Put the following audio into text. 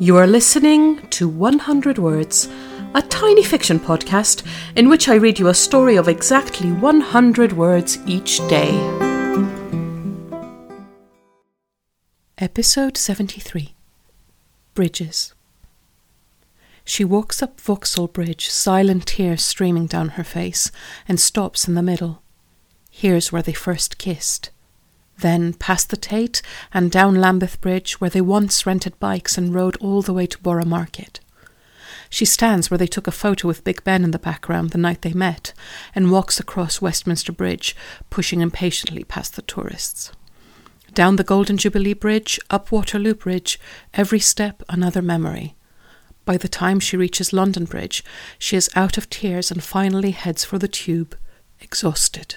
You are listening to 100 Words, a tiny fiction podcast in which I read you a story of exactly 100 words each day. Episode 73 Bridges. She walks up Vauxhall Bridge, silent tears streaming down her face, and stops in the middle. Here's where they first kissed. Then past the Tate and down Lambeth Bridge, where they once rented bikes and rode all the way to Borough Market. She stands where they took a photo with Big Ben in the background the night they met, and walks across Westminster Bridge, pushing impatiently past the tourists. Down the Golden Jubilee Bridge, up Waterloo Bridge, every step another memory. By the time she reaches London Bridge, she is out of tears and finally heads for the tube, exhausted.